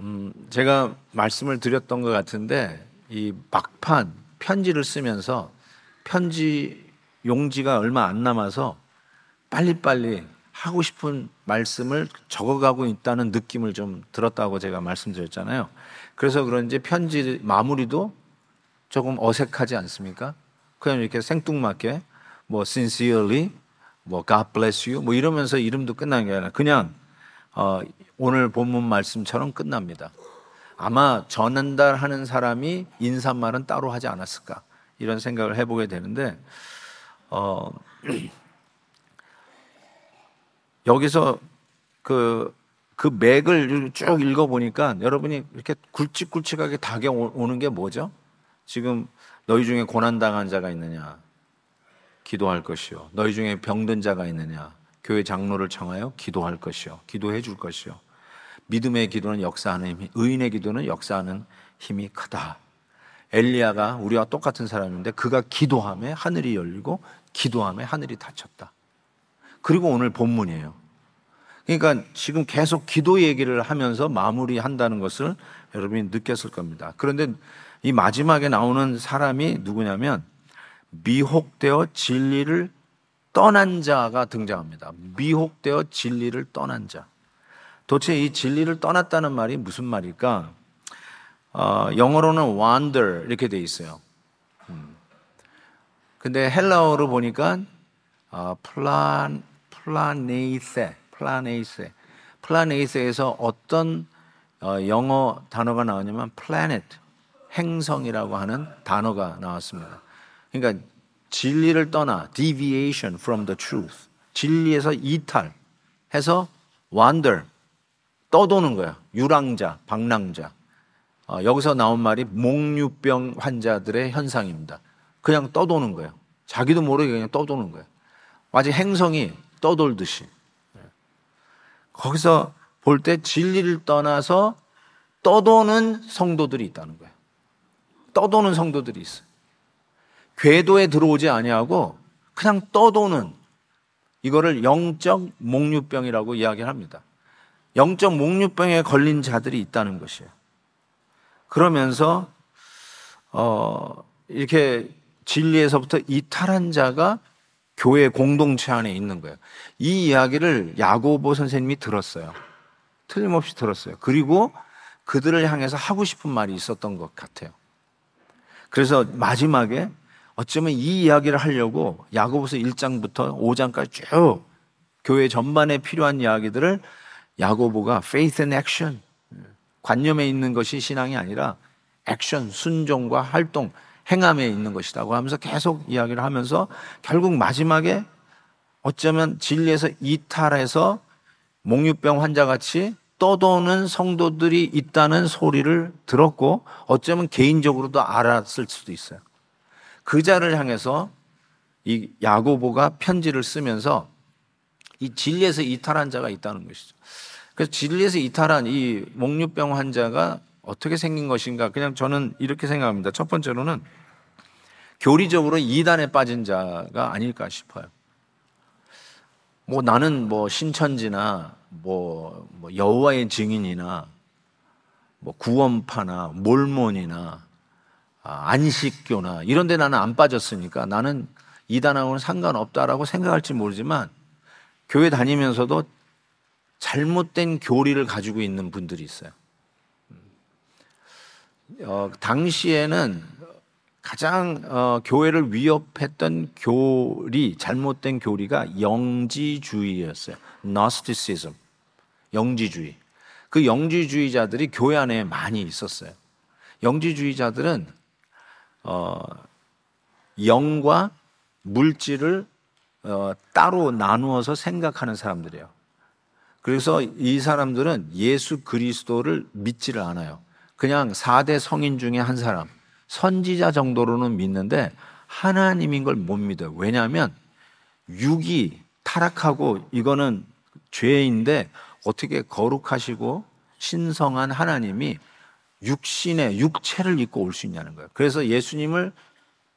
음, 제가 말씀을 드렸던 것 같은데 이 막판 편지를 쓰면서 편지 용지가 얼마 안 남아서 빨리빨리 하고 싶은 말씀을 적어가고 있다는 느낌을 좀 들었다고 제가 말씀드렸잖아요. 그래서 그런지 편지 마무리도 조금 어색하지 않습니까? 그냥 이렇게 생뚱맞게 뭐 sincerely, 뭐 God bless you, 뭐 이러면서 이름도 끝나는 게 아니라 그냥 어, 오늘 본문 말씀처럼 끝납니다. 아마 전달하는 사람이 인사말은 따로 하지 않았을까 이런 생각을 해보게 되는데 어, 여기서 그, 그 맥을 쭉 읽어보니까 여러분이 이렇게 굵직굵직하게 다가오는 게 뭐죠? 지금 너희 중에 고난당한 자가 있느냐? 기도할 것이요. 너희 중에 병든 자가 있느냐? 교회 장로를 청하여 기도할 것이요. 기도해 줄 것이요. 믿음의 기도는 역사하는 힘이, 의인의 기도는 역사하는 힘이 크다. 엘리야가 우리와 똑같은 사람인데 그가 기도함에 하늘이 열리고 기도함에 하늘이 닫혔다. 그리고 오늘 본문이에요. 그러니까 지금 계속 기도 얘기를 하면서 마무리한다는 것을 여러분이 느꼈을 겁니다. 그런데 이 마지막에 나오는 사람이 누구냐면 미혹되어 진리를 떠난 자가 등장합니다. 미혹되어 진리를 떠난 자. 도대체 이 진리를 떠났다는 말이 무슨 말일까? 어, 영어로는 wander 이렇게 돼 있어요. 음. 근데 헬라어로 보니까 어, 플란 플라네이세 플라네이세 플라네이세에서 어떤 어, 영어 단어가 나오냐면 planet 행성이라고 하는 단어가 나왔습니다. 그러니까 진리를 떠나 deviation from the truth 진리에서 이탈해서 wander 떠도는 거야. 유랑자, 방랑자. 어, 여기서 나온 말이 목류병 환자들의 현상입니다. 그냥 떠도는 거예요. 자기도 모르게 그냥 떠도는 거예요. 마치 행성이 떠돌듯이. 거기서 볼 때 진리를 떠나서 떠도는 성도들이 있다는 거예요. 떠도는 성도들이 있어요. 궤도에 들어오지 아니하고 그냥 떠도는 이거를 영적 목류병이라고 이야기를 합니다. 영적 목류병에 걸린 자들이 있다는 것이에요. 그러면서 어 이렇게 진리에서부터 이탈한 자가 교회 공동체 안에 있는 거예요. 이 이야기를 야고보 선생님이 들었어요. 틀림없이 들었어요. 그리고 그들을 향해서 하고 싶은 말이 있었던 것 같아요. 그래서 마지막에 어쩌면 이 이야기를 하려고 야고보서 1장부터 5장까지 쭉 교회 전반에 필요한 이야기들을 야고보가 faith and action 관념에 있는 것이 신앙이 아니라 액션 순종과 활동 행함에 있는 것이라고 하면서 계속 이야기를 하면서 결국 마지막에 어쩌면 진리에서 이탈해서 목류병 환자 같이 떠도는 성도들이 있다는 소리를 들었고 어쩌면 개인적으로도 알았을 수도 있어요. 그 자를 향해서 이 야고보가 편지를 쓰면서 이 진리에서 이탈한 자가 있다는 것이죠. 그래서 진리에서 이탈한 이 목류병 환자가 어떻게 생긴 것인가? 그냥 저는 이렇게 생각합니다. 첫 번째로는 교리적으로 이단에 빠진 자가 아닐까 싶어요. 뭐 나는 뭐 신천지나 뭐, 뭐 여호와의 증인이나 뭐 구원파나 몰몬이나 아, 안식교나 이런 데 나는 안 빠졌으니까 나는 이단하고는 상관없다라고 생각할지 모르지만 교회 다니면서도 잘못된 교리를 가지고 있는 분들이 있어요. 어, 당시에는 가장 어, 교회를 위협했던 교리, 잘못된 교리가 영지주의였어요. Gnosticism, 영지주의. 그 영지주의자들이 교회 안에 많이 있었어요. 영지주의자들은 어, 영과 물질을 어, 따로 나누어서 생각하는 사람들이에요. 그래서 이 사람들은 예수 그리스도를 믿지를 않아요. 그냥 4대 성인 중에 한 사람, 선지자 정도로는 믿는데 하나님인 걸 못 믿어요. 왜냐하면 육이 타락하고 이거는 죄인데 어떻게 거룩하시고 신성한 하나님이 육신의 육체를 입고 올 수 있냐는 거예요. 그래서 예수님을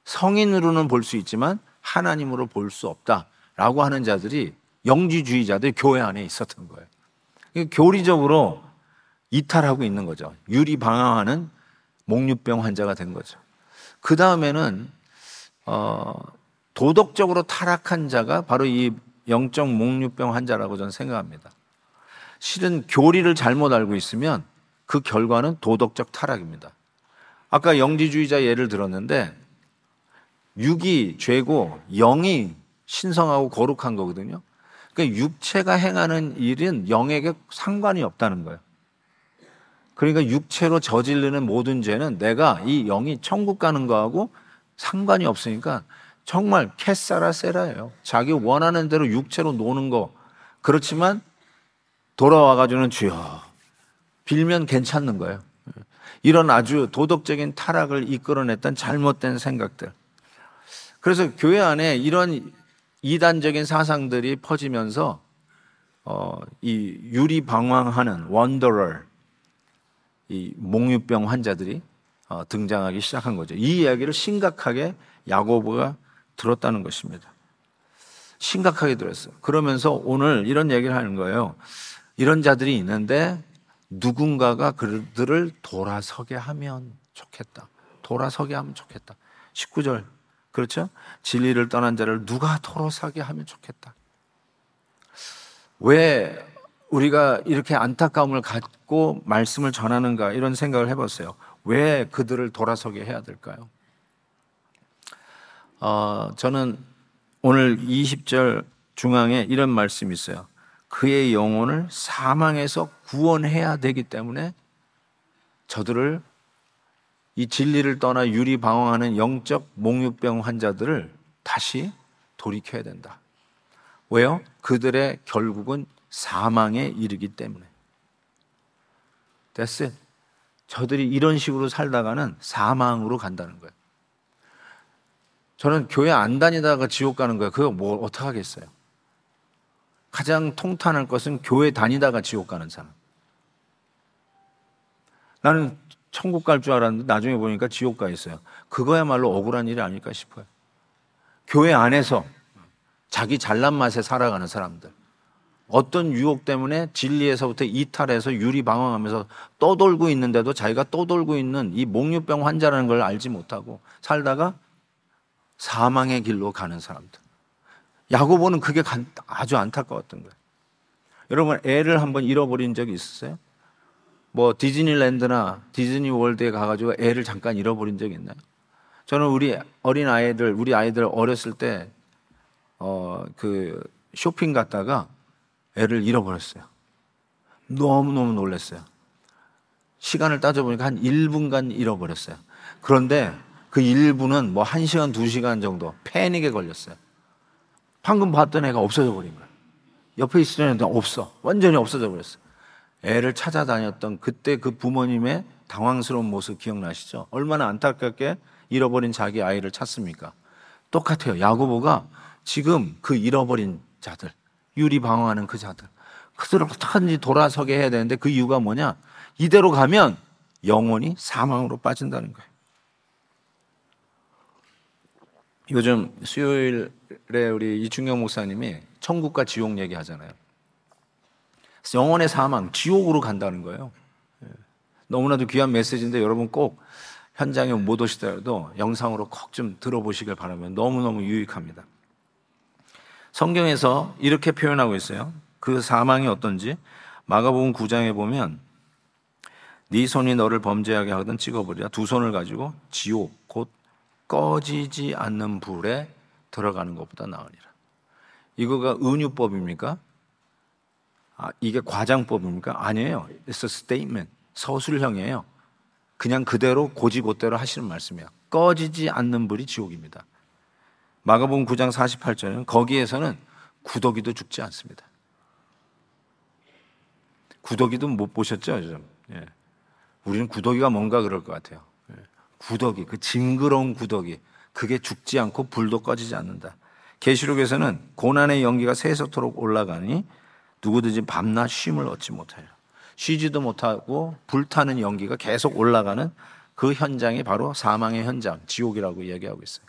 성인으로는 볼 수 있지만 하나님으로 볼 수 없다라고 하는 자들이 영지주의자들 교회 안에 있었던 거예요. 교리적으로 이탈하고 있는 거죠. 유리 방황하는 목류병 환자가 된 거죠. 그 다음에는 어, 도덕적으로 타락한 자가 바로 이 영적 목류병 환자라고 저는 생각합니다. 실은 교리를 잘못 알고 있으면 그 결과는 도덕적 타락입니다. 아까 영지주의자 예를 들었는데 육이 죄고 영이 신성하고 거룩한 거거든요. 그러니까 육체가 행하는 일은 영에게 상관이 없다는 거예요. 그러니까 육체로 저지르는 모든 죄는 내가 이 영이 천국 가는 거하고 상관이 없으니까 정말 캐사라 세라예요. 자기 원하는 대로 육체로 노는 거. 그렇지만 돌아와가지고는 주여 빌면 괜찮는 거예요. 이런 아주 도덕적인 타락을 이끌어냈던 잘못된 생각들. 그래서 교회 안에 이런 이단적인 사상들이 퍼지면서 어, 이 유리 방황하는 원더럴, 이 몽유병 환자들이 어, 등장하기 시작한 거죠. 이 이야기를 심각하게 야고보가 들었다는 것입니다. 심각하게 들었어요. 그러면서 오늘 이런 얘기를 하는 거예요. 이런 자들이 있는데 누군가가 그들을 돌아서게 하면 좋겠다. 돌아서게 하면 좋겠다. 19절. 그렇죠? 진리를 떠난 자를 누가 돌아서게 하면 좋겠다. 왜 우리가 이렇게 안타까움을 갖고 말씀을 전하는가 이런 생각을 해봤어요. 왜 그들을 돌아서게 해야 될까요? 어, 저는 오늘 20절 중앙에 이런 말씀이 있어요. 그의 영혼을 사망에서 구원해야 되기 때문에 저들을 이 진리를 떠나 유리방황하는 영적 몽유병 환자들을 다시 돌이켜야 된다. 왜요? 그들의 결국은 사망에 이르기 때문에. 됐어요. 저들이 이런 식으로 살다가는 사망으로 간다는 거예요. 저는 교회 안 다니다가 지옥 가는 거예요. 그거 뭐 어떻게 하겠어요? 가장 통탄할 것은 교회 다니다가 지옥 가는 사람. 나는 천국 갈 줄 알았는데 나중에 보니까 지옥 가 있어요. 그거야말로 억울한 일이 아닐까 싶어요. 교회 안에서 자기 잘난 맛에 살아가는 사람들. 어떤 유혹 때문에 진리에서부터 이탈해서 유리 방황하면서 떠돌고 있는데도 자기가 떠돌고 있는 이 목류병 환자라는 걸 알지 못하고 살다가 사망의 길로 가는 사람들. 야고보는 그게 아주 안타까웠던 거예요. 여러분 애를 한번 잃어버린 적이 있었어요? 뭐 디즈니랜드나 디즈니 월드에 가가지고 애를 잠깐 잃어버린 적이 있나요? 저는 우리 어린 아이들, 우리 아이들 어렸을 때, 어, 그 쇼핑 갔다가 애를 잃어버렸어요. 너무너무 놀랐어요. 시간을 따져보니까 한 1분간 잃어버렸어요. 그런데 그 1분은 뭐 1시간, 2시간 정도 패닉에 걸렸어요. 방금 봤던 애가 없어져 버린 거야. 옆에 있으던 애도 없어. 완전히 없어져 버렸어. 애를 찾아다녔던 그때 그 부모님의 당황스러운 모습 기억나시죠? 얼마나 안타깝게 잃어버린 자기 아이를 찾습니까? 똑같아요. 야고보가 지금 그 잃어버린 자들, 유리 방황하는 그 자들, 그들을 어떻게든지 돌아서게 해야 되는데 그 이유가 뭐냐? 이대로 가면 영원히 사망으로 빠진다는 거예요. 요즘 수요일에 우리 이충경 목사님이 천국과 지옥 얘기하잖아요. 영원의 사망, 지옥으로 간다는 거예요. 예. 너무나도 귀한 메시지인데 여러분 꼭 현장에 못 오시더라도 영상으로 꼭 좀 들어보시길 바라면 너무너무 유익합니다. 성경에서 이렇게 표현하고 있어요. 그 사망이 어떤지 마가복음 9장에 보면 네 손이 너를 범죄하게 하거든 찍어버리라 두 손을 가지고 지옥 곧 꺼지지 않는 불에 들어가는 것보다 나으리라. 이거가 은유법입니까? 아, 이게 과장법입니까? 아니에요. It's a statement. 서술형이에요. 그냥 그대로 고지고대로 하시는 말씀이에요. 꺼지지 않는 불이 지옥입니다. 마가복음 9장 48절은 거기에서는 구더기도 죽지 않습니다. 구더기도 못 보셨죠? 요즘? 예. 우리는 구더기가 뭔가 그럴 것 같아요. 구더기, 그 징그러운 구더기, 그게 죽지 않고 불도 꺼지지 않는다. 계시록에서는 고난의 연기가 새서토록 올라가니 누구든지 밤낮 쉼을 얻지 못해요. 쉬지도 못하고 불타는 연기가 계속 올라가는 그 현장이 바로 사망의 현장, 지옥이라고 이야기하고 있어요.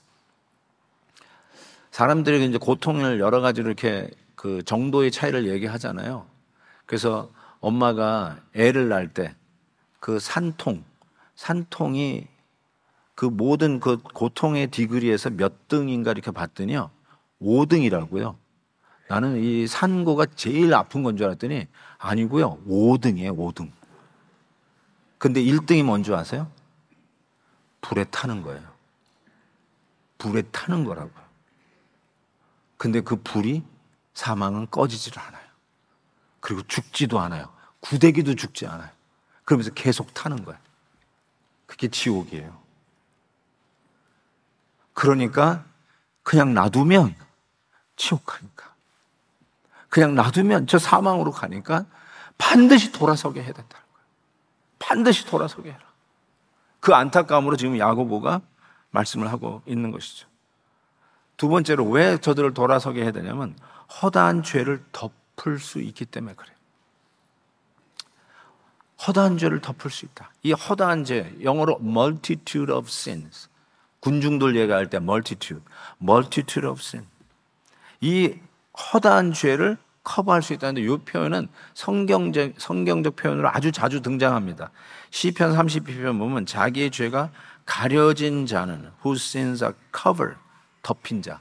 사람들이 이제 고통을 여러 가지로 이렇게 그 정도의 차이를 얘기하잖아요. 그래서 엄마가 애를 낳을 때 그 산통, 산통이 그 모든 그 고통의 디그리에서 몇 등인가 이렇게 봤더니요. 5등이라고요. 나는 이 산고가 제일 아픈 건 줄 알았더니 아니고요. 5등이에요, 5등. 근데 1등이 뭔지 아세요? 불에 타는 거예요. 불에 타는 거라고요. 근데 그 불이 사망은 꺼지지를 않아요. 그리고 죽지도 않아요. 구데기도 죽지 않아요. 그러면서 계속 타는 거예요. 그게 지옥이에요. 그러니까 그냥 놔두면 지옥 가니까. 그냥 놔두면 저 사망으로 가니까 반드시 돌아서게 해야 된다는 거예요. 반드시 돌아서게 해라. 그 안타까움으로 지금 야고보가 말씀을 하고 있는 것이죠. 두 번째로 왜 저들을 돌아서게 해야 되냐면 허다한 죄를 덮을 수 있기 때문에 그래요. 허다한 죄를 덮을 수 있다. 이 허다한 죄, 영어로 multitude of sins. 군중들 얘기할 때 multitude, multitude of sin. 이 허다한 죄를 커버할 수 있다는데 이 표현은 성경적, 성경적 표현으로 아주 자주 등장합니다. 시편 32편 보면 자기의 죄가 가려진 자는 whose sins are covered, 덮인 자,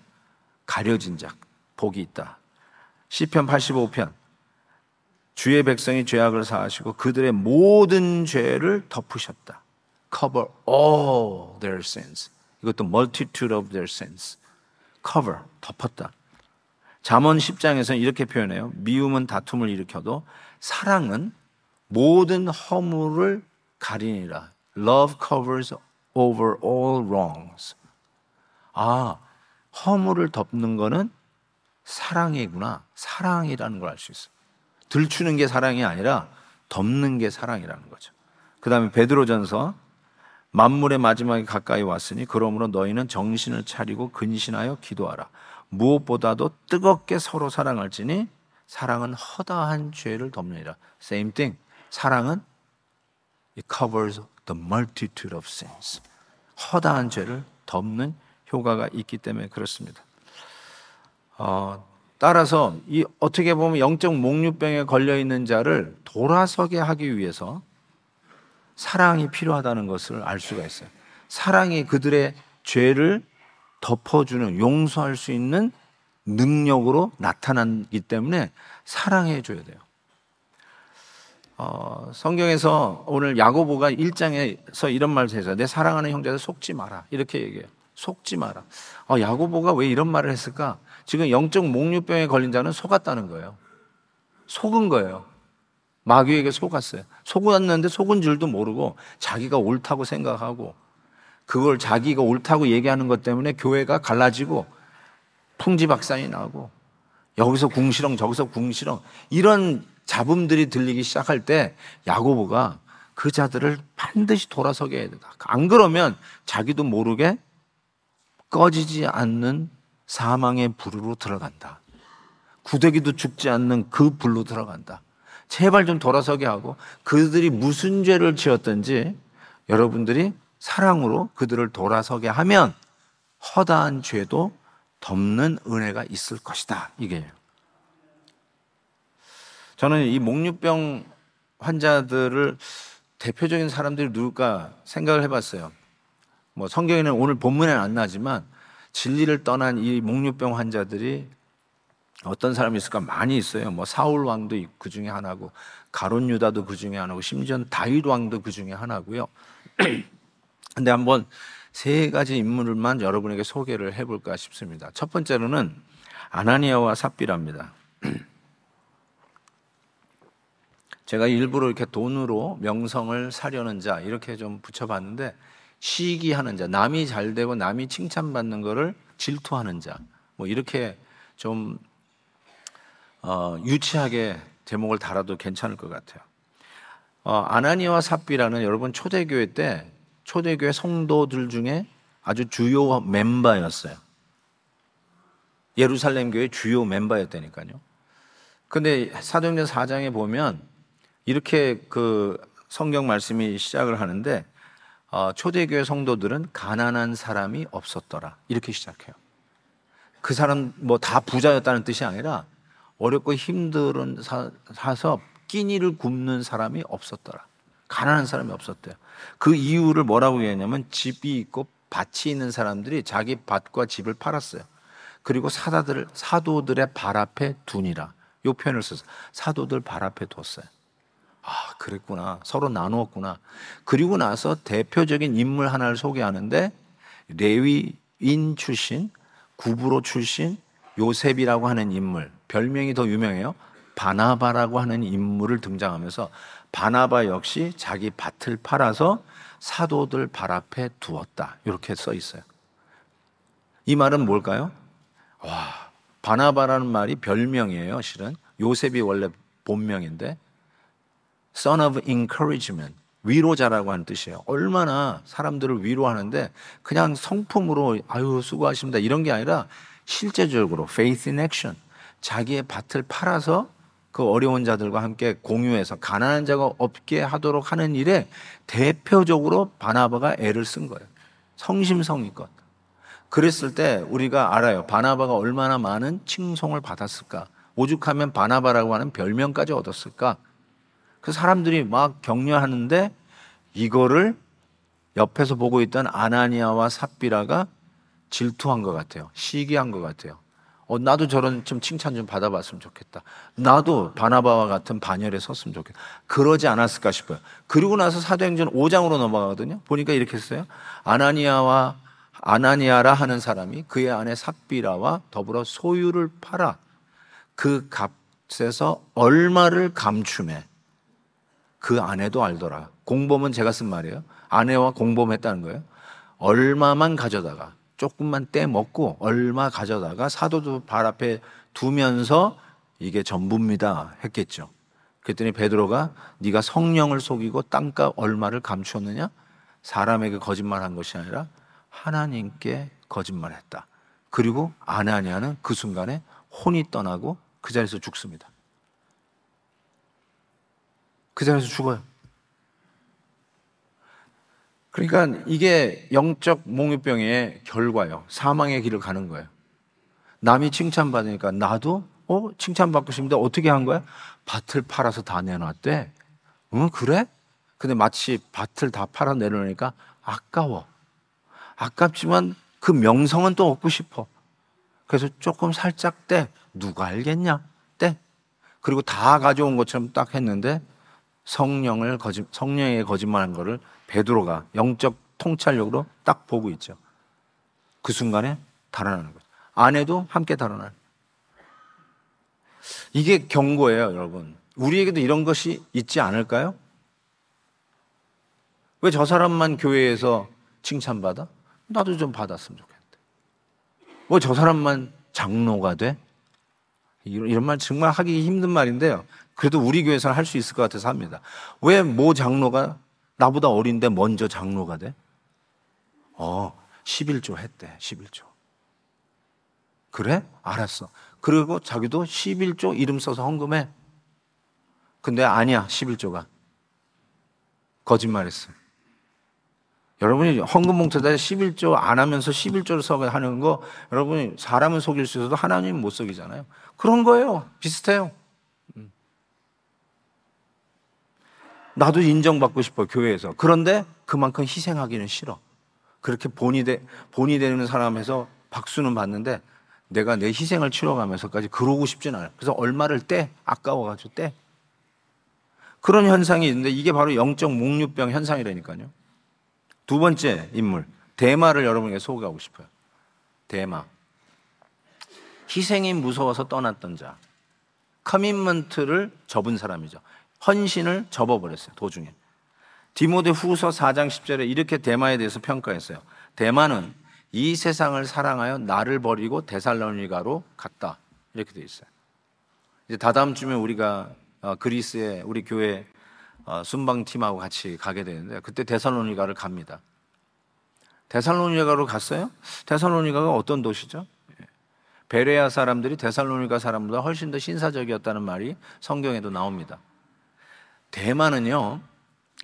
가려진 자, 복이 있다. 시편 85편 주의 백성이 죄악을 사하시고 그들의 모든 죄를 덮으셨다. cover all their sins. 이것도 multitude of their sins. cover, 덮었다. 잠언 10장에서는 이렇게 표현해요. 미움은 다툼을 일으켜도 사랑은 모든 허물을 가리니라. Love covers over all wrongs. 아, 허물을 덮는 거는 사랑이구나. 사랑이라는 걸 알 수 있어요. 들추는 게 사랑이 아니라 덮는 게 사랑이라는 거죠. 그 다음에 베드로전서 만물의 마지막에 가까이 왔으니 그러므로 너희는 정신을 차리고 근신하여 기도하라. 무엇보다도 뜨겁게 서로 사랑할지니 사랑은 허다한 죄를 덮느니라. Same thing. 사랑은 it covers the multitude of sins. 허다한 죄를 덮는 효과가 있기 때문에 그렇습니다. 어, 따라서 이 어떻게 보면 영적 목류병에 걸려 있는 자를 돌아서게 하기 위해서 사랑이 필요하다는 것을 알 수가 있어요. 사랑이 그들의 죄를 덮어주는, 용서할 수 있는 능력으로 나타나기 때문에 사랑해 줘야 돼요. 어, 성경에서 오늘 야고보가 1장에서 이런 말을 해서 내 사랑하는 형제들 속지 마라. 이렇게 얘기해요. 속지 마라. 어, 야고보가 왜 이런 말을 했을까? 지금 영적 목류병에 걸린 자는 속았다는 거예요. 속은 거예요. 마귀에게 속았어요. 속았는데 속은 줄도 모르고 자기가 옳다고 생각하고 그걸 자기가 옳다고 얘기하는 것 때문에 교회가 갈라지고 풍지박산이 나고 여기서 궁시렁 저기서 궁시렁 이런 잡음들이 들리기 시작할 때 야고보가 그 자들을 반드시 돌아서게 해야 된다. 안 그러면 자기도 모르게 꺼지지 않는 사망의 불으로 들어간다. 구데기도 죽지 않는 그 불로 들어간다. 제발 좀 돌아서게 하고 그들이 무슨 죄를 지었든지 여러분들이 사랑으로 그들을 돌아서게 하면 허다한 죄도 덮는 은혜가 있을 것이다. 이게 저는 이 목류병 환자들을 대표적인 사람들이 누굴까 생각을 해봤어요. 뭐 성경에는 오늘 본문에는 안 나지만 진리를 떠난 이 목류병 환자들이 어떤 사람이 있을까 많이 있어요. 뭐 사울 왕도 그 중에 하나고 가론 유다도 그 중에 하나고 심지어 다윗 왕도 그 중에 하나고요. 근데 한번 세 가지 인물만 여러분에게 소개를 해볼까 싶습니다. 첫 번째로는 아나니아와 삽비라입니다. 제가 일부러 이렇게 돈으로 명성을 사려는 자 이렇게 좀 붙여봤는데 시기하는 자, 남이 잘 되고 남이 칭찬받는 것을 질투하는 자, 뭐 이렇게 좀 어, 유치하게 제목을 달아도 괜찮을 것 같아요. 어, 아나니와 삽비라는 여러분 초대교회 때 초대교회 성도들 중에 아주 주요 멤버였어요. 예루살렘 교회 주요 멤버였다니까요. 근데 사도행전 4장에 보면 이렇게 그 성경 말씀이 시작을 하는데 어, 초대교회 성도들은 가난한 사람이 없었더라. 이렇게 시작해요. 그 사람 뭐 다 부자였다는 뜻이 아니라 어렵고 힘들은 사, 서 끼니를 굶는 사람이 없었더라. 가난한 사람이 없었대요. 그 이유를 뭐라고 얘기했냐면 집이 있고 밭이 있는 사람들이 자기 밭과 집을 팔았어요. 그리고 사다들 사도들의 발 앞에 두니라. 요 표현을 써서 사도들 발 앞에 뒀어요. 아, 그랬구나. 서로 나누었구나. 그리고 나서 대표적인 인물 하나를 소개하는데 레위인 출신, 구브로 출신 요셉이라고 하는 인물, 별명이 더 유명해요. 바나바라고 하는 인물을 등장하면서 바나바 역시 자기 밭을 팔아서 사도들 발 앞에 두었다. 이렇게 써 있어요. 이 말은 뭘까요? 와, 바나바라는 말이 별명이에요, 실은. 요셉이 원래 본명인데, son of encouragement. 위로자라고 하는 뜻이에요. 얼마나 사람들을 위로하는데 그냥 성품으로 아유 수고하십니다 이런 게 아니라 실제적으로 faith in action 자기의 밭을 팔아서 그 어려운 자들과 함께 공유해서 가난한 자가 없게 하도록 하는 일에 대표적으로 바나바가 애를 쓴 거예요. 성심성의껏. 그랬을 때 우리가 알아요. 바나바가 얼마나 많은 칭송을 받았을까. 오죽하면 바나바라고 하는 별명까지 얻었을까. 그 사람들이 막 격려하는데 이거를 옆에서 보고 있던 아나니아와 삽비라가 질투한 것 같아요. 시기한 것 같아요. 어, 나도 저런 좀 칭찬 좀 받아봤으면 좋겠다. 나도 바나바와 같은 반열에 섰으면 좋겠다. 그러지 않았을까 싶어요. 그리고 나서 사도행전 5장으로 넘어가거든요. 보니까 이렇게 했어요. 아나니아와 아나니아라 하는 사람이 그의 아내 삽비라와 더불어 소유를 팔아 그 값에서 얼마를 감춤해 그 아내도 알더라. 공범은 제가 쓴 말이에요. 아내와 공범했다는 거예요. 얼마만 가져다가 조금만 떼 먹고 얼마 가져다가 사도도 발 앞에 두면서 이게 전부입니다 했겠죠. 그랬더니 베드로가 네가 성령을 속이고 땅값 얼마를 감추었느냐? 사람에게 거짓말한 것이 아니라 하나님께 거짓말했다. 그리고 아나니아는 그 순간에 혼이 떠나고 그 자리에서 죽습니다. 그 자리에서 죽어요. 그러니까 이게 영적 몽유병의 결과예요. 사망의 길을 가는 거예요. 남이 칭찬받으니까 나도 어 칭찬받고 싶은데 어떻게 한 거야? 밭을 팔아서 다 내놨대. 응 그래? 근데 마치 밭을 다 팔아 내놓으니까 아까워. 아깝지만 그 명성은 또 얻고 싶어. 그래서 조금 살짝 떼. 누가 알겠냐? 떼. 그리고 다 가져온 것처럼 딱 했는데 성령을 거짓, 성령에게 거짓말한 거를 베드로가 영적 통찰력으로 딱 보고 있죠. 그 순간에 달아나는 거죠. 아내도 함께 달아나는. 이게 경고예요, 여러분. 우리에게도 이런 것이 있지 않을까요? 왜 저 사람만 교회에서 칭찬받아? 나도 좀 받았으면 좋겠는데. 왜 저 사람만 장로가 돼? 이런, 이런 말 정말 하기 힘든 말인데요. 그래도 우리 교회에서는 할 수 있을 것 같아서 합니다. 왜 모 장로가 나보다 어린데 먼저 장로가 돼? 어, 11조 했대, 11조. 그래? 알았어. 그리고 자기도 11조 이름 써서 헌금해. 근데 아니야, 11조가. 거짓말했어. 여러분이 헌금 봉투에다 11조 안 하면서 11조를 써 하는 거 여러분이 사람은 속일 수 있어도 하나님은 못 속이잖아요. 그런 거예요. 비슷해요. 나도 인정받고 싶어 교회에서. 그런데 그만큼 희생하기는 싫어. 그렇게 본이 되, 본이 되는 사람에서 박수는 받는데 내가 내 희생을 치러가면서까지 그러고 싶진 않아요. 그래서 얼마를 떼 아까워가지고 떼. 그런 현상이 있는데 이게 바로 영적 목류병 현상이라니까요. 두 번째 인물, 대마를 여러분에게 소개하고 싶어요. 대마. 희생이 무서워서 떠났던 자. 커밋먼트를 접은 사람이죠. 헌신을 접어버렸어요, 도중에. 디모데 후서 4장 10절에 이렇게 대마에 대해서 평가했어요. 대마는 이 세상을 사랑하여 나를 버리고 데살로니가로 갔다. 이렇게 되어 있어요. 이제 다다음 주면 우리가 어, 그리스에 우리 교회 어, 순방팀하고 같이 가게 되는데 그때 데살로니가를 갑니다. 데살로니가로 갔어요? 데살로니가가 어떤 도시죠? 예. 베레아 사람들이 데살로니가 사람보다 훨씬 더 신사적이었다는 말이 성경에도 나옵니다. 대만은요,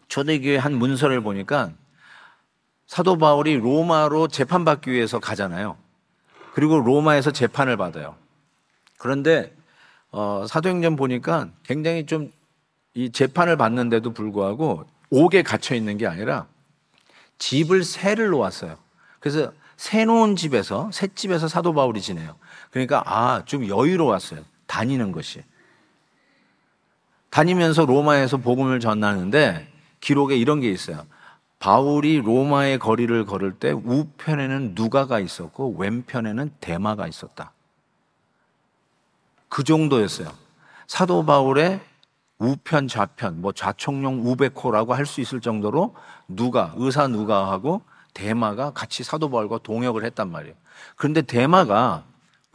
초대교회 한 문서를 보니까 사도 바울이 로마로 재판받기 위해서 가잖아요. 그리고 로마에서 재판을 받아요. 그런데 어, 사도행전 보니까 굉장히 좀 이 재판을 받는데도 불구하고 옥에 갇혀 있는 게 아니라 집을 새를 놓았어요. 그래서 새 놓은 집에서 새 집에서 사도 바울이 지내요. 그러니까 아 좀 여유로웠어요. 다니는 것이 다니면서 로마에서 복음을 전하는데 기록에 이런 게 있어요. 바울이 로마의 거리를 걸을 때 우편에는 누가가 있었고 왼편에는 대마가 있었다. 그 정도였어요. 사도 바울의 우편 좌편 뭐 좌총용 우베코라고 할 수 있을 정도로 누가 의사 누가하고 대마가 같이 사도 바울과 동역을 했단 말이에요. 그런데 대마가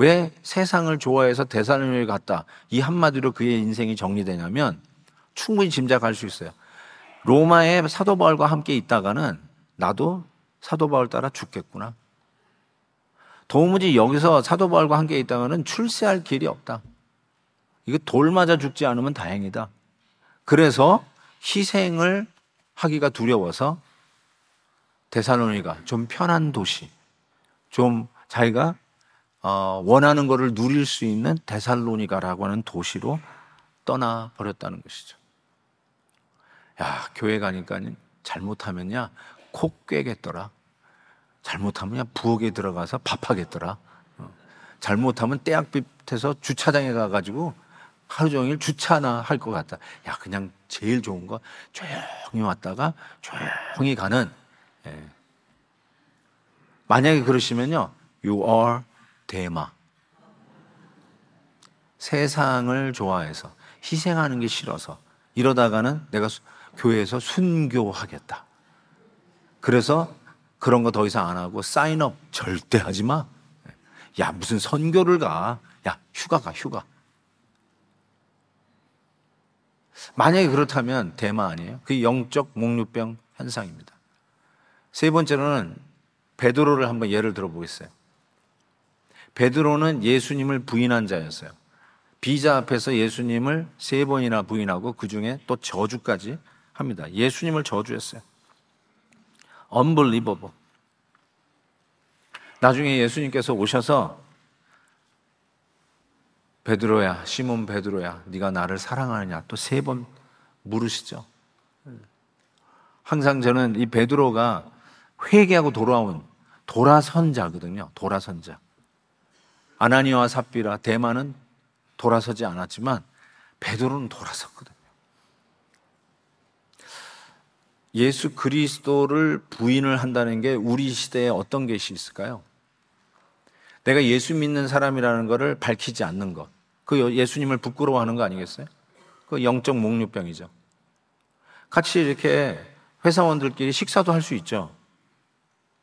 왜 세상을 좋아해서 대사로니를 갔다 이 한마디로 그의 인생이 정리되냐면 충분히 짐작할 수 있어요. 로마에 사도 바울과 함께 있다가는 나도 사도 바울 따라 죽겠구나. 도무지 여기서 사도 바울과 함께 있다가는 출세할 길이 없다. 이거 돌 맞아 죽지 않으면 다행이다. 그래서 희생을 하기가 두려워서 데살로니가 좀 편한 도시, 좀 자기가 어, 원하는 것을 누릴 수 있는 데살로니가라고 하는 도시로 떠나 버렸다는 것이죠. 야, 교회 가니까 잘못하면야 코 꿰겠더라. 잘못하면 부엌에 들어가서 밥하겠더라. 어. 잘못하면 떼약빛에서 주차장에 가가지고 하루 종일 주차나 할 것 같다. 야, 그냥 제일 좋은 거 조용히 왔다가 조용히 가는. 예. 만약에 그러시면요, you are 대마. 세상을 좋아해서 희생하는 게 싫어서 이러다가는 내가 교회에서 순교하겠다. 그래서 그런 거 더 이상 안 하고 사인업 절대 하지 마. 야, 무슨 선교를 가. 야, 휴가 가, 휴가. 만약에 그렇다면 대마 아니에요? 그 영적 목류병 현상입니다. 세 번째로는 베드로를 한번 예를 들어 보겠어요. 베드로는 예수님을 부인한 자였어요. 비자 앞에서 예수님을 세 번이나 부인하고 그 중에 또 저주까지 합니다. 예수님을 저주했어요. unbelievable. 나중에 예수님께서 오셔서 베드로야, 시몬 베드로야, 네가 나를 사랑하느냐 또 세 번 물으시죠. 항상 저는 이 베드로가 회개하고 돌아온 돌아선 자거든요. 돌아선 자. 아나니와 삽비라 대만은 돌아서지 않았지만 베드로는 돌아섰거든요. 예수 그리스도를 부인을 한다는 게 우리 시대에 어떤 것이 있을까요? 내가 예수 믿는 사람이라는 것을 밝히지 않는 것. 그 예수님을 부끄러워하는 거 아니겠어요? 그 영적 목류병이죠. 같이 이렇게 회사원들끼리 식사도 할 수 있죠.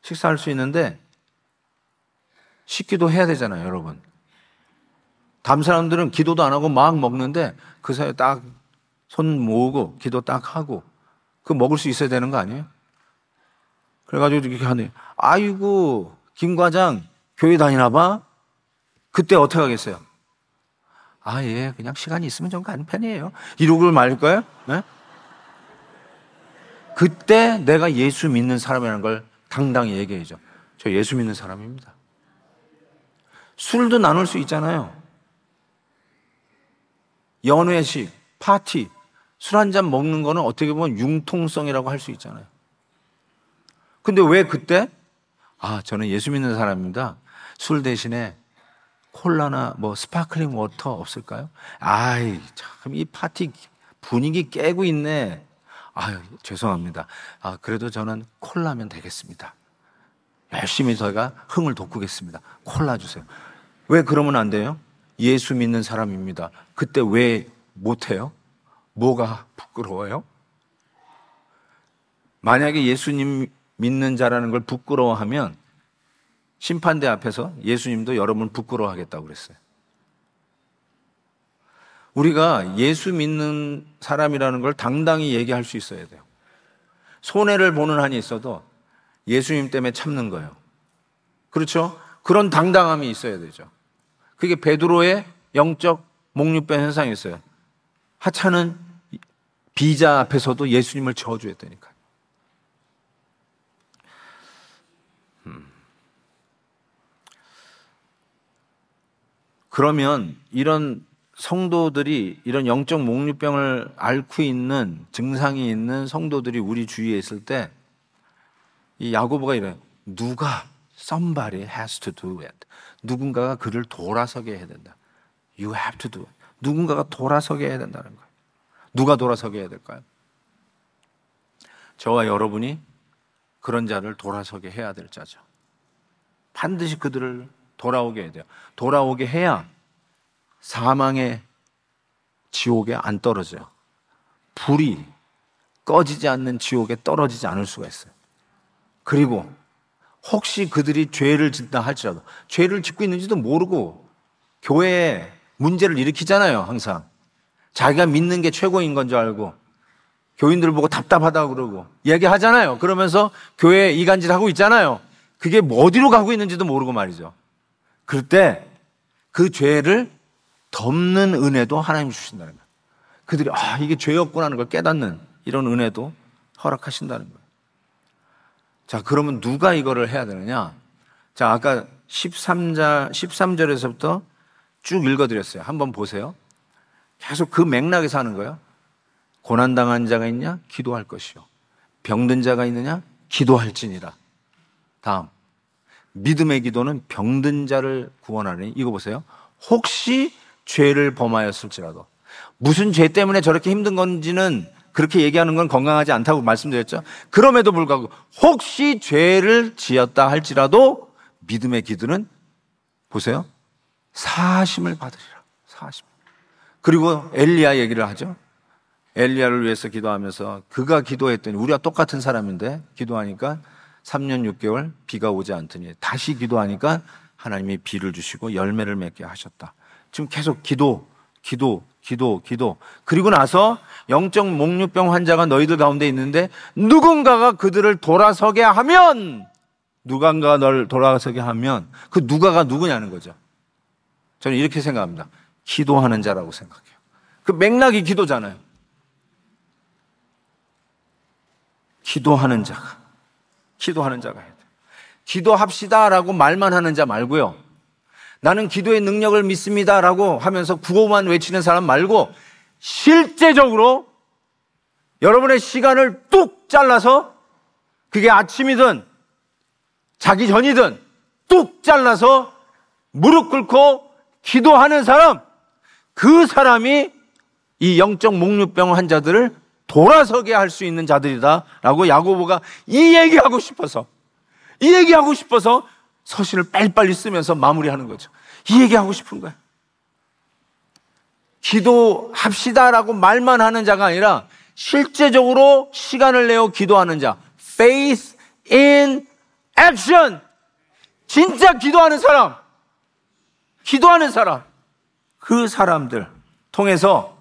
식사할 수 있는데 식기도 해야 되잖아요, 여러분. 다른 사람들은 기도도 안 하고 막 먹는데 그 사이에 딱 손 모으고 기도 딱 하고 그 먹을 수 있어야 되는 거 아니에요? 그래가지고 이렇게 하네. 아이고, 김 과장, 교회 다니나 봐? 그때 어떻게 하겠어요? 아, 예, 그냥 시간이 있으면 좀 가는 편이에요. 이러고 말까요? 네? 그때 내가 예수 믿는 사람이라는 걸 당당히 얘기해야죠. 저 예수 믿는 사람입니다. 술도 나눌 수 있잖아요. 연회식, 파티, 술 한 잔 먹는 거는 어떻게 보면 융통성이라고 할 수 있잖아요. 근데 왜 그때? 아, 저는 예수 믿는 사람입니다. 술 대신에 콜라나 뭐 sparkling water 없을까요? 아이, 참, 이 파티 분위기 깨고 있네. 아유, 죄송합니다. 아, 그래도 저는 콜라면 되겠습니다. 열심히 저희가 흥을 돋구겠습니다. 콜라 주세요. 왜 그러면 안 돼요? 예수 믿는 사람입니다. 그때 왜 못해요? 뭐가 부끄러워요? 만약에 예수님 믿는 자라는 걸 부끄러워하면 심판대 앞에서 예수님도 여러분 부끄러워하겠다고 그랬어요. 우리가 예수 믿는 사람이라는 걸 당당히 얘기할 수 있어야 돼요. 손해를 보는 한이 있어도 예수님 때문에 참는 거예요. 그렇죠? 그런 당당함이 있어야 되죠. 그게 베드로의 영적 목류변 현상이었어요. 하찮은 비자 앞에서도 예수님을 저주했다니까요. 음. 그러면 이런 성도들이 이런 영적 목류병을 앓고 있는 증상이 있는 성도들이 우리 주위에 있을 때 이 야고보가 이래 누가 somebody has to do it. 누군가가 그를 돌아서게 해야 된다. You have to do it. 누군가가 돌아서게 해야 된다는 거예요. 누가 돌아서게 해야 될까요? 저와 여러분이 그런 자를 돌아서게 해야 될 자죠. 반드시 그들을 돌아오게 해야 돼요. 돌아오게 해야 사망의 지옥에 안 떨어져요. 불이 꺼지지 않는 지옥에 떨어지지 않을 수가 있어요. 그리고 혹시 그들이 죄를 짓다 할지라도 죄를 짓고 있는지도 모르고 교회에 문제를 일으키잖아요, 항상. 자기가 믿는 게 최고인 건 줄 알고 교인들 보고 답답하다 그러고 얘기하잖아요. 그러면서 교회에 이간질 하고 있잖아요. 그게 뭐 어디로 가고 있는지도 모르고 말이죠. 그럴 때 그 죄를 덮는 은혜도 하나님 주신다는 거예요. 그들이 아 이게 죄였구나 하는 걸 깨닫는 이런 은혜도 허락하신다는 거예요. 자 그러면 누가 이거를 해야 되느냐? 자 아까 13절 13절에서부터 쭉 읽어드렸어요. 한번 보세요. 계속 그 맥락에서 하는 거예요. 고난당한 자가 있냐? 기도할 것이요. 병든 자가 있느냐? 기도할지니라. 다음. 믿음의 기도는 병든 자를 구원하니 이거 보세요. 혹시 죄를 범하였을지라도 무슨 죄 때문에 저렇게 힘든 건지는 그렇게 얘기하는 건 건강하지 않다고 말씀드렸죠. 그럼에도 불구하고 혹시 죄를 지었다 할지라도 믿음의 기도는 보세요. 사심을 받으리라. 사심. 그리고 엘리야 얘기를 하죠. 엘리야를 위해서 기도하면서 그가 기도했더니 우리가 똑같은 사람인데 기도하니까 3년 6개월 비가 오지 않더니 다시 기도하니까 하나님이 비를 주시고 열매를 맺게 하셨다. 지금 계속 기도, 기도, 기도, 기도. 그리고 나서 영적 목류병 환자가 너희들 가운데 있는데 누군가가 그들을 돌아서게 하면 누군가가 널 돌아서게 하면 그 누가가 누구냐는 거죠. 저는 이렇게 생각합니다. 기도하는 자라고 생각해요. 그 맥락이 기도잖아요. 기도하는 자가, 기도하는 자가 해야 돼요. 기도합시다라고 말만 하는 자 말고요. 나는 기도의 능력을 믿습니다 라고 하면서 구호만 외치는 사람 말고 실제적으로 여러분의 시간을 뚝 잘라서 그게 아침이든 자기 전이든 뚝 잘라서 무릎 꿇고 기도하는 사람, 그 사람이 이 영적 목류병 환자들을 돌아서게 할 수 있는 자들이다라고 야고보가 이 얘기하고 싶어서 이 얘기하고 싶어서 서신을 빨리빨리 쓰면서 마무리하는 거죠. 이 얘기하고 싶은 거야. 기도합시다라고 말만 하는 자가 아니라 실제적으로 시간을 내어 기도하는 자. faith in action. 진짜 기도하는 사람. 기도하는 사람. 그 사람들 통해서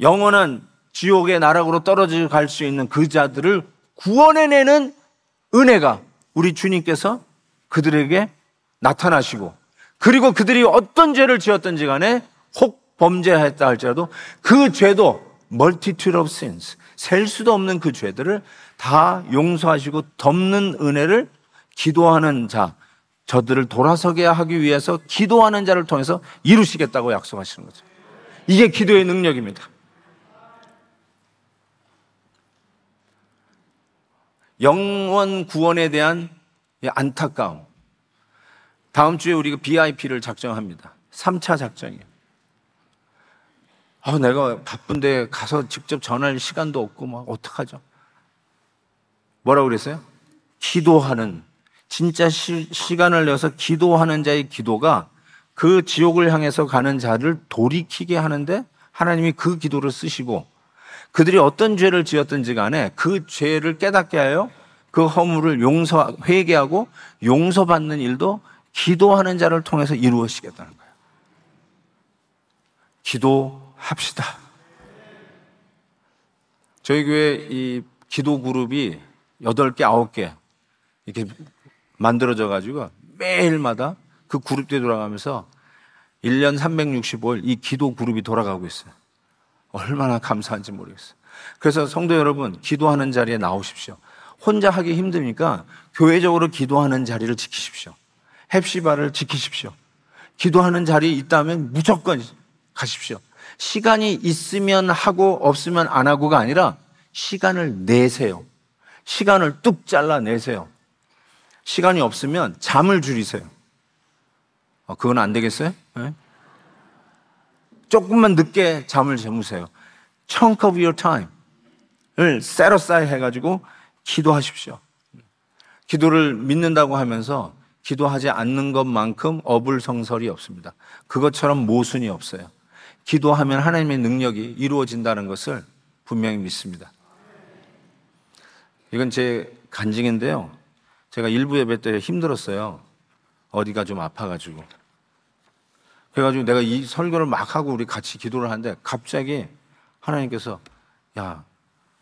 영원한 지옥의 나락으로 떨어져 갈 수 있는 그 자들을 구원해내는 은혜가 우리 주님께서 그들에게 나타나시고 그리고 그들이 어떤 죄를 지었든지 간에 혹 범죄했다 할지라도 그 죄도 multitude of sins 셀 수도 없는 그 죄들을 다 용서하시고 덮는 은혜를 기도하는 자 저들을 돌아서게 하기 위해서 기도하는 자를 통해서 이루시겠다고 약속하시는 거죠. 이게 기도의 능력입니다. 영원 구원에 대한 안타까움. 다음 주에 우리가 BIP를 작정합니다. 3차 작정이에요. 아, 내가 바쁜데 가서 직접 전할 시간도 없고, 막, 어떡하죠? 뭐라고 그랬어요? 기도하는, 진짜 시, 시간을 내서 기도하는 자의 기도가 그 지옥을 향해서 가는 자를 돌이키게 하는데 하나님이 그 기도를 쓰시고 그들이 어떤 죄를 지었든지 간에 그 죄를 깨닫게 하여 그 허물을 용서, 회개하고 용서받는 일도 기도하는 자를 통해서 이루어지겠다는 거예요. 기도합시다. 저희 교회 이 기도 그룹이 8개, 9개 이렇게 만들어져 가지고 매일마다 그 그룹들이 돌아가면서 1년 365일 이 기도 그룹이 돌아가고 있어요. 얼마나 감사한지 모르겠어요. 그래서 성도 여러분, 기도하는 자리에 나오십시오. 혼자 하기 힘드니까 교회적으로 기도하는 자리를 지키십시오. 헵시바를 지키십시오. 기도하는 자리에 있다면 무조건 가십시오. 시간이 있으면 하고 없으면 안 하고가 아니라 시간을 내세요. 시간을 뚝 잘라 내세요. 시간이 없으면 잠을 줄이세요. 어, 그건 안 되겠어요? 네? 조금만 늦게 잠을 주무세요. chunk of your time을 set aside 해가지고 기도하십시오. 기도를 믿는다고 하면서 기도하지 않는 것만큼 어불성설이 없습니다. 그것처럼 모순이 없어요. 기도하면 하나님의 능력이 이루어진다는 것을 분명히 믿습니다. 이건 제 간증인데요. 제가 일부 예배 때 힘들었어요. 어디가 좀 아파가지고. 그래가지고 내가 이 설교를 막 하고 우리 같이 기도를 하는데 갑자기 하나님께서 야,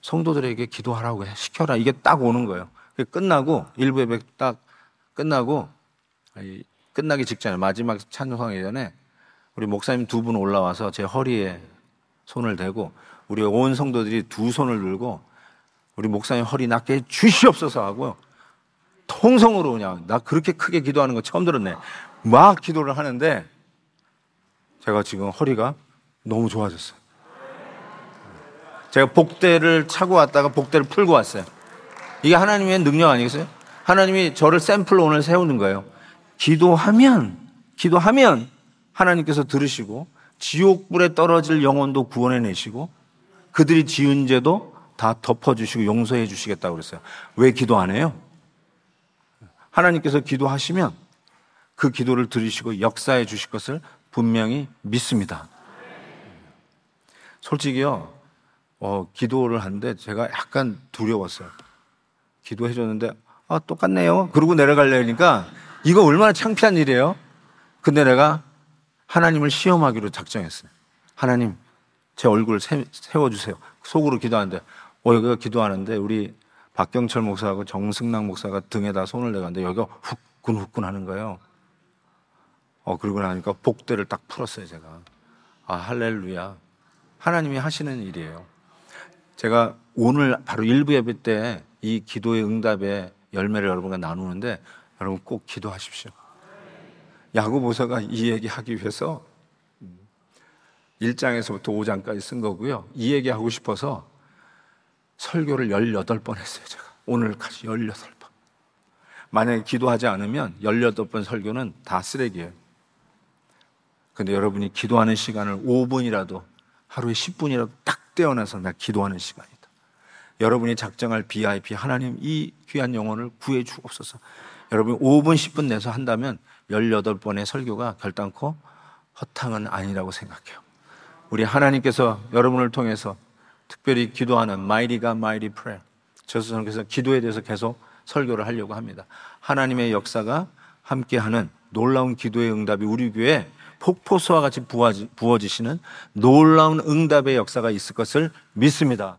성도들에게 기도하라고 해. 시켜라. 이게 딱 오는 거예요. 끝나고 일부 예배 딱 끝나고 끝나기 직전에 마지막 찬송하기 전에 우리 목사님 두 분 올라와서 제 허리에 손을 대고 우리 온 성도들이 두 손을 들고 우리 목사님 허리 낫게 주시옵소서 하고 통성으로 그냥 나 그렇게 크게 기도하는 거 처음 들었네. 막 기도를 하는데 제가 지금 허리가 너무 좋아졌어요. 제가 복대를 차고 왔다가 복대를 풀고 왔어요. 이게 하나님의 능력 아니겠어요? 하나님이 저를 샘플로 오늘 세우는 거예요. 기도하면, 기도하면 하나님께서 들으시고 지옥불에 떨어질 영혼도 구원해 내시고 그들이 지은 죄도 다 덮어 주시고 용서해 주시겠다고 그랬어요. 왜 기도 안 해요? 하나님께서 기도하시면 그 기도를 들으시고 역사해 주실 것을 분명히 믿습니다. 솔직히요, 어, 기도를 하는데 제가 약간 두려웠어요. 기도해 줬는데, 아, 똑같네요. 그러고 내려가려니까 이거 얼마나 창피한 일이에요? 근데 내가 하나님을 시험하기로 작정했어요. 하나님, 제 얼굴 세, 세워주세요. 속으로 기도하는데, 어, 여기가 기도하는데, 우리 박경철 목사하고 정승락 목사가 등에다 손을 내가는데, 여기가 후끈후끈 하는 거예요. 어, 그러고 나니까 복대를 딱 풀었어요, 제가. 아, 할렐루야. 하나님이 하시는 일이에요. 제가 오늘 바로 일부 예배 때 이 기도의 응답의 열매를 여러분과 나누는데, 여러분 꼭 기도하십시오. 야고보서가 이 얘기 하기 위해서 1장에서부터 5장까지 쓴 거고요. 이 얘기 하고 싶어서 설교를 18번 했어요, 제가. 오늘까지 18번. 만약에 기도하지 않으면 18번 설교는 다 쓰레기예요. 근데 여러분이 기도하는 시간을 5분이라도 하루에 10분이라도 딱 떼어내서 나 기도하는 시간이다. 여러분이 작정할 BIP 하나님 이 귀한 영혼을 구해 주옵소서. 여러분 5분 10분 내서 한다면 18번의 설교가 결단코 허탕은 아니라고 생각해요. 우리 하나님께서 여러분을 통해서 특별히 기도하는 마이리가 마이리 프레 저서는 기도에 대해서 계속 설교를 하려고 합니다. 하나님의 역사가 함께하는 놀라운 기도의 응답이 우리 교회에 폭포수와 같이 부어지시는 놀라운 응답의 역사가 있을 것을 믿습니다.